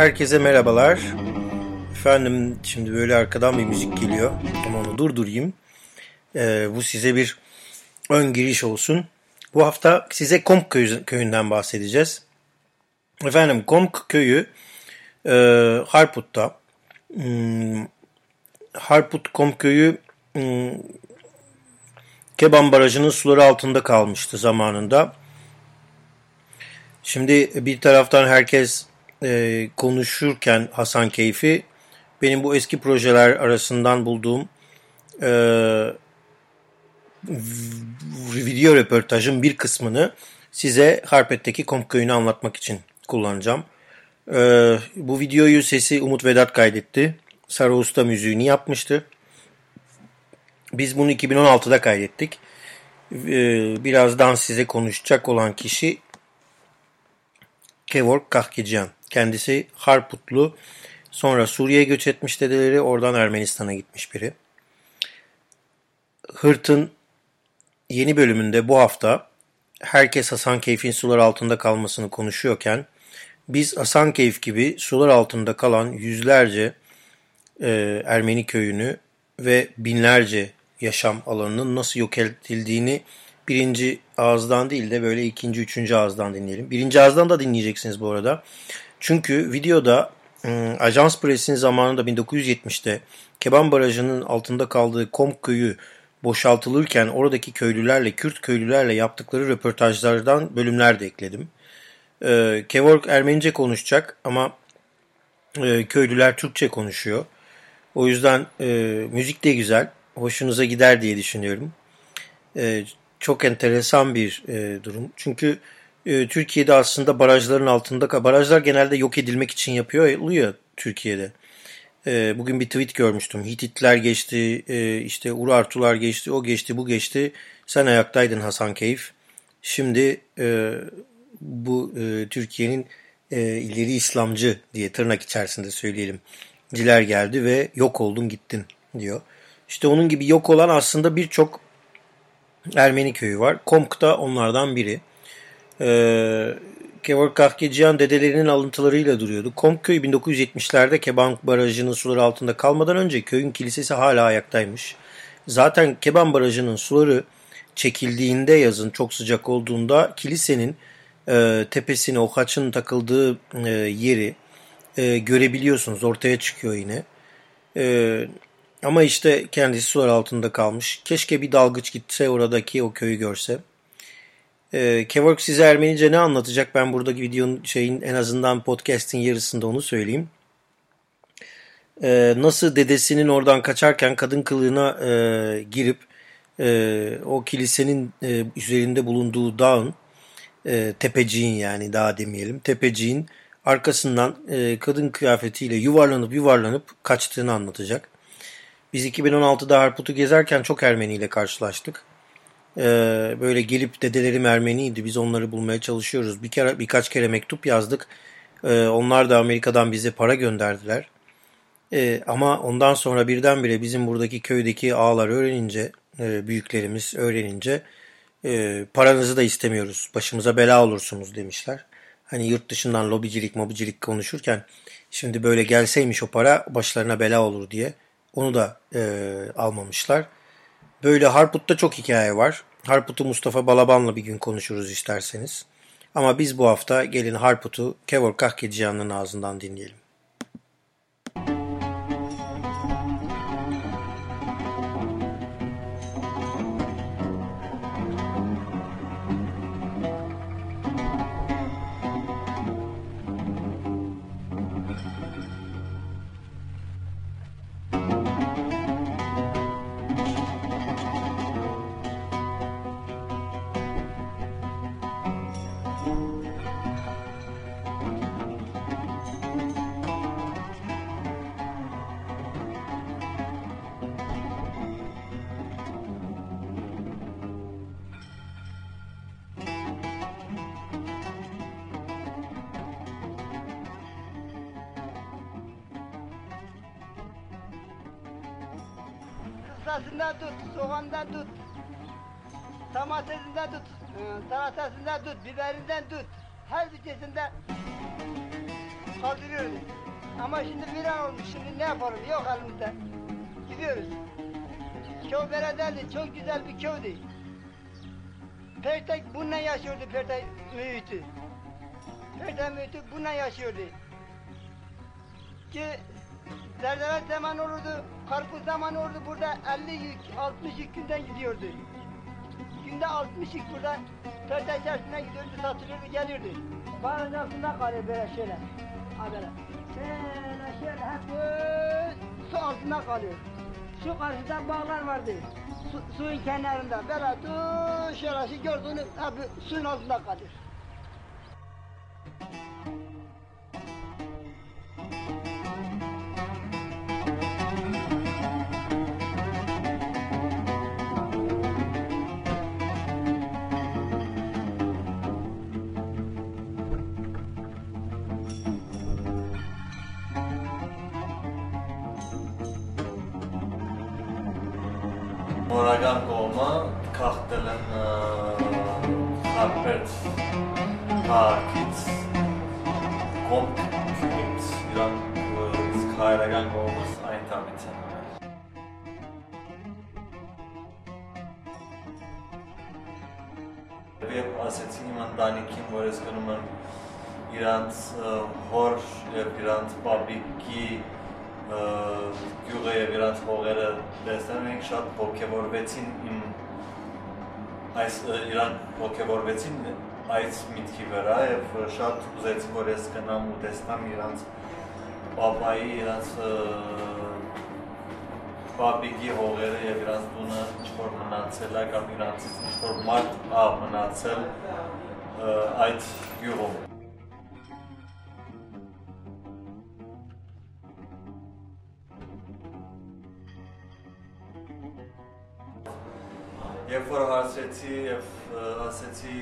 Herkese merhabalar. Efendim şimdi böyle arkadan bir müzik geliyor ama onu durdurayım. Ee, bu size bir ön giriş olsun. Bu hafta size Komk köyünden bahsedeceğiz. Efendim Komk köyü e, Harput'ta. Hmm, Harput Komk köyü hmm, Keban Barajı'nın suları altında kalmıştı zamanında. Şimdi bir taraftan herkes e, konuşurken Hasan Keyfi benim bu eski projeler arasından bulduğum e, video röportajın bir kısmını size Harpet'teki Komp Köyü'nü anlatmak için kullanacağım. E, bu videoyu sesi Umut Vedat kaydetti. Sarı Usta müziğini yapmıştı. Biz bunu 2016'da kaydettik. E, birazdan size konuşacak olan kişi Kevork Kahkeciyan. Kendisi Harputlu. Sonra Suriye'ye göç etmiş dedeleri. Oradan Ermenistan'a gitmiş biri. Hırt'ın yeni bölümünde bu hafta herkes Hasan Keyf'in sular altında kalmasını konuşuyorken biz Hasan Keyf gibi sular altında kalan yüzlerce e, Ermeni köyünü ve binlerce yaşam alanının nasıl yok edildiğini birinci ağızdan değil de böyle ikinci, üçüncü ağızdan dinleyelim. Birinci ağızdan da dinleyeceksiniz bu arada. Çünkü videoda ıı, Ajans Press'in zamanında 1970'te Keban Barajı'nın altında kaldığı Komk köyü boşaltılırken oradaki köylülerle, Kürt köylülerle yaptıkları röportajlardan bölümler de ekledim. Kevork Ermenice konuşacak ama e, köylüler Türkçe konuşuyor. O yüzden e, müzik de güzel, hoşunuza gider diye düşünüyorum. Çok enteresan bir durum. Çünkü e, Türkiye'de aslında barajların altında, barajlar genelde yok edilmek için yapıyor oluyor Türkiye'de. E, bugün bir tweet görmüştüm. Hititler geçti, e, işte Urartular geçti, o geçti, bu geçti. Sen ayaktaydın Hasan Keyif. Şimdi e, bu e, Türkiye'nin ileri İslamcı diye tırnak içerisinde söyleyelim. Diler geldi ve yok oldun gittin diyor. İşte onun gibi yok olan aslında birçok Ermeni köyü var. Komk da onlardan biri. Ee, Kevork Kahkeciyan dedelerinin alıntılarıyla duruyordu. Komk köyü 1970'lerde Keban Barajı'nın suları altında kalmadan önce köyün kilisesi hala ayaktaymış. Zaten Keban Barajı'nın suları çekildiğinde yazın çok sıcak olduğunda kilisenin e, tepesine o haçın takıldığı e, yeri e, görebiliyorsunuz. Ortaya çıkıyor yine. E, ama işte kendisi sular altında kalmış. Keşke bir dalgıç gitse oradaki o köyü görse. Ee, Kevork size Ermenice ne anlatacak? Ben buradaki videonun şeyin en azından podcast'in yarısında onu söyleyeyim. Ee, nasıl dedesinin oradan kaçarken kadın kılığına e, girip e, o kilisenin e, üzerinde bulunduğu dağın e, tepeciğin yani dağ demeyelim tepeciğin arkasından e, kadın kıyafetiyle yuvarlanıp yuvarlanıp kaçtığını anlatacak. Biz 2016'da Harput'u gezerken çok Ermeni ile karşılaştık. Ee, böyle gelip dedelerim Ermeniydi. Biz onları bulmaya çalışıyoruz. Bir kere birkaç kere mektup yazdık. Ee, onlar da Amerika'dan bize para gönderdiler. Ee, ama ondan sonra birdenbire bizim buradaki köydeki ağalar öğrenince, e, büyüklerimiz öğrenince e, paranızı da istemiyoruz. Başımıza bela olursunuz demişler. Hani yurt dışından lobicilik mobicilik konuşurken şimdi böyle gelseymiş o para başlarına bela olur diye onu da e, almamışlar. Böyle Harput'ta çok hikaye var. Harput'u Mustafa Balaban'la bir gün konuşuruz isterseniz. Ama biz bu hafta gelin Harput'u Kevor Kahkeciyan'ın ağzından dinleyelim. Salatasından tut, soğandan tut. Domatesinden tut, salatasından tut, biberinden tut. Her bütçesinden kaldırıyordu. Ama şimdi viran olmuş. Şimdi ne yapalım? Yok elimizde. Gidiyoruz. Köy beredeldi. Çok güzel bir köydü. Pertek bununla yaşıyordu Pertek mühiti. Pertek mühiti bununla yaşıyordu. Ki zerzevat zaman olurdu, karpuz zaman olurdu burada 50 yük, 60 yük günden gidiyordu. Günde 60 yük burada Pertek içerisine gidiyordu, satılıyordu, gelirdi. Barajın altında kalıyor böyle şöyle. Ha. Şöyle şöyle hep su altında kalıyor. Şu karşıda bağlar vardı. Su, suyun kenarında. Böyle dur şöyle şu gördüğünüz hep suyun altında kalıyor. Moragan կողմը քաղտել են հարբերտ քաղաքից կոմք քյունից իրան իսկ հայրական կողմս այն տամից են Եվ ասեցին իմ ընտանիքին, որ ես գնում եմ իրանց հոր եւ իրանց պապիկի գյուղը եւ իրանց հողերը տեսնել ենք շատ ողջևորվեցին իմ այս իրան ողջևորվեցին այս միտքի վրա եւ շատ ուզեցին որ ես գնամ ու տեսնամ իրանց պապայի իրանց պապիկի հողերը եւ իրանց տունը ինչ որ մնացել է կամ իրանցից ինչ որ մարդ ա մնացել այդ գյուղում հարցրեցի եւ ասեցի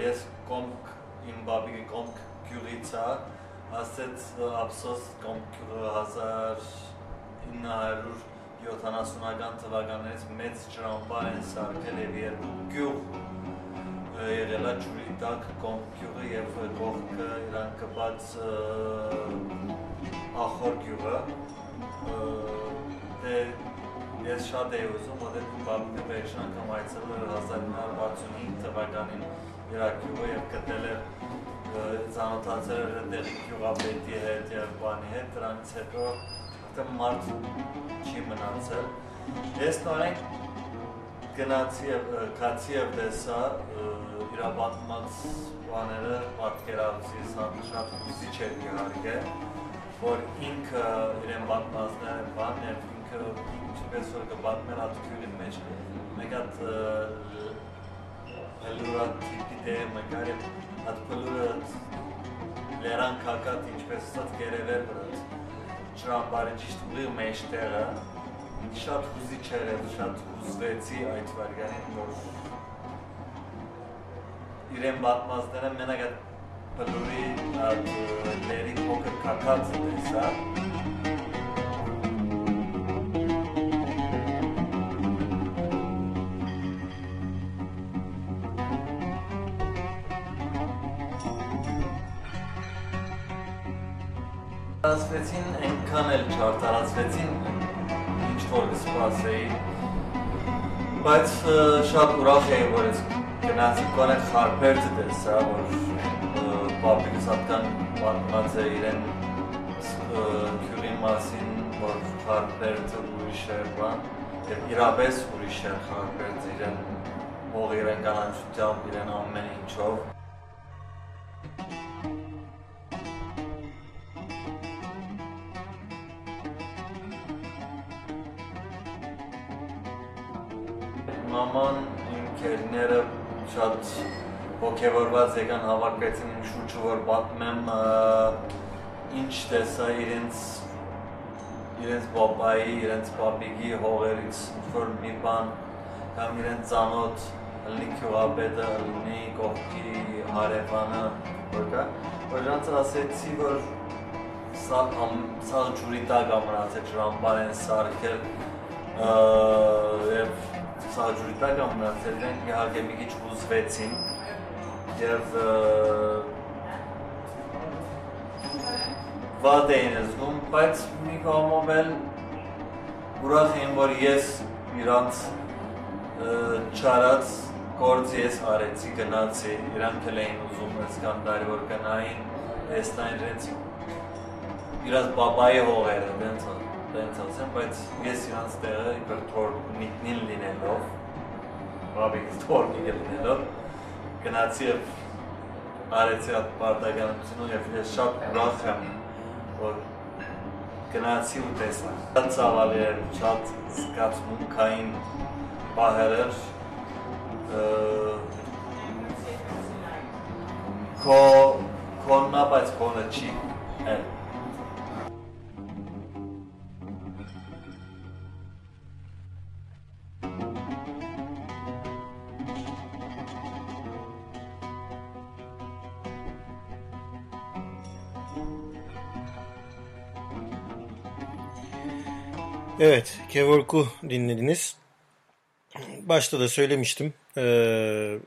ես կոմք իմ բաբի կոմք գյուղից է, ասեց ափսոս կոմք գյուղը 1970-ական թվականներից մեծ ջրամբար են սարքել եւ երկու գյուղ եղել է ջուրի տակ կոմք գյուղը եւ կողքը իրան կպած ախոր գյուղը դե Ես շատ էի ուզում, որտեղ բաբիկը վերջին անգամ այցելել էր 1965 թվականին Իրաքյուղը եւ գտել էր ծանոթացել էր այնտեղի գյուղապետի հետ եւ բանի հետ, դրանից հետո արդեն մարդ չի մնացել։ Ես նորեն գնացի եւ քացի եւ տեսա ը, իր պատմած բաները պատկերացի շատ շատ հուզիչ էր իհարկե որ ինքը իրեն պատմածները բան եւ ինքը ինչպես որ կպատմեն ատկյունի մեջ, մեկ հատ հելուրա տիպի դեղ մեկար է, հատ պլուրը լերան կակատ ինչպես ստատ գերևեր բրած, չրամբարը ճիշտ ուղի մեջ տեղը, շատ հուզի չերել, շատ հուզվեցի այդ վարգանին, որ իրեն բատմազները մենակ այդ պլուրի լերի փոքր կակած տեսա, Տարածվեցին, այնքան էլ չարտարացվեցին, ինչ որ կսպասեի, բայց շատ ուրախ էի, որ ես գնացի կոնե խարբերձը տեսա, որ ը, պապիկս հատկան պատմած է իրեն քյուրի մասին, որ խարբերձը ուրիշ է բան, եւ իրապես ուրիշ է խարբերձը իրեն հող իրեն կանանչությամբ, իրեն ամեն ինչով, ոգևորված եկան հավաքվեցին իմ շուրջը որ պատմեմ ինչ տեսա իրենց իրենց բաբայի, իրենց պապիկի հողերից որ մի բան կամ իրենց ծանոթ լինի քյուղապետը, լինի կողքի հարևանը որ կա, որ նրանց ասեցի որ սա ամ սա ջուրի տակ ա մնացել ջրամբար են սարքել եւ սա ջուրի տակ ա մնացել դենք իհարկե մի քիչ ուզվեցին եւ վատ էին զգում, բայց մի կողմով էլ ուրախ եմ, որ ես իրանց չարած գործ ես արեցի, գնացի, իրանք էլ էին ուզում այսքան տարի որ գնային, տեսնային իրենց իրաց բաբայի հողերը, դենց դենց ասեմ, բայց ես իրանց տեղը իբր թոր միտնիլ լինելով, բաբիկս թոր լինելով, գնացի եւ արեցի այդ պարտականությունը եւ ես շատ ուրախ եմ, որ գնացի ու տեսա։ Շատ ցավալի էր, շատ զգացմունքային պահեր էր, քո քոննա բայց քոնը չի էլ Evet, Kevork'u dinlediniz. Başta da söylemiştim. Ee,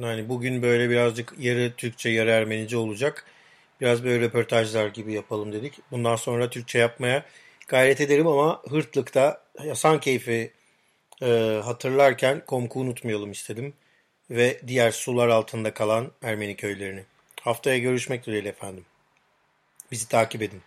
yani bugün böyle birazcık yarı Türkçe, yarı Ermenice olacak. Biraz böyle röportajlar gibi yapalım dedik. Bundan sonra Türkçe yapmaya gayret ederim ama Hırtlık'ta Hasan Keyfi e, hatırlarken Komku unutmayalım istedim. Ve diğer sular altında kalan Ermeni köylerini. Haftaya görüşmek dileğiyle efendim. Bizi takip edin.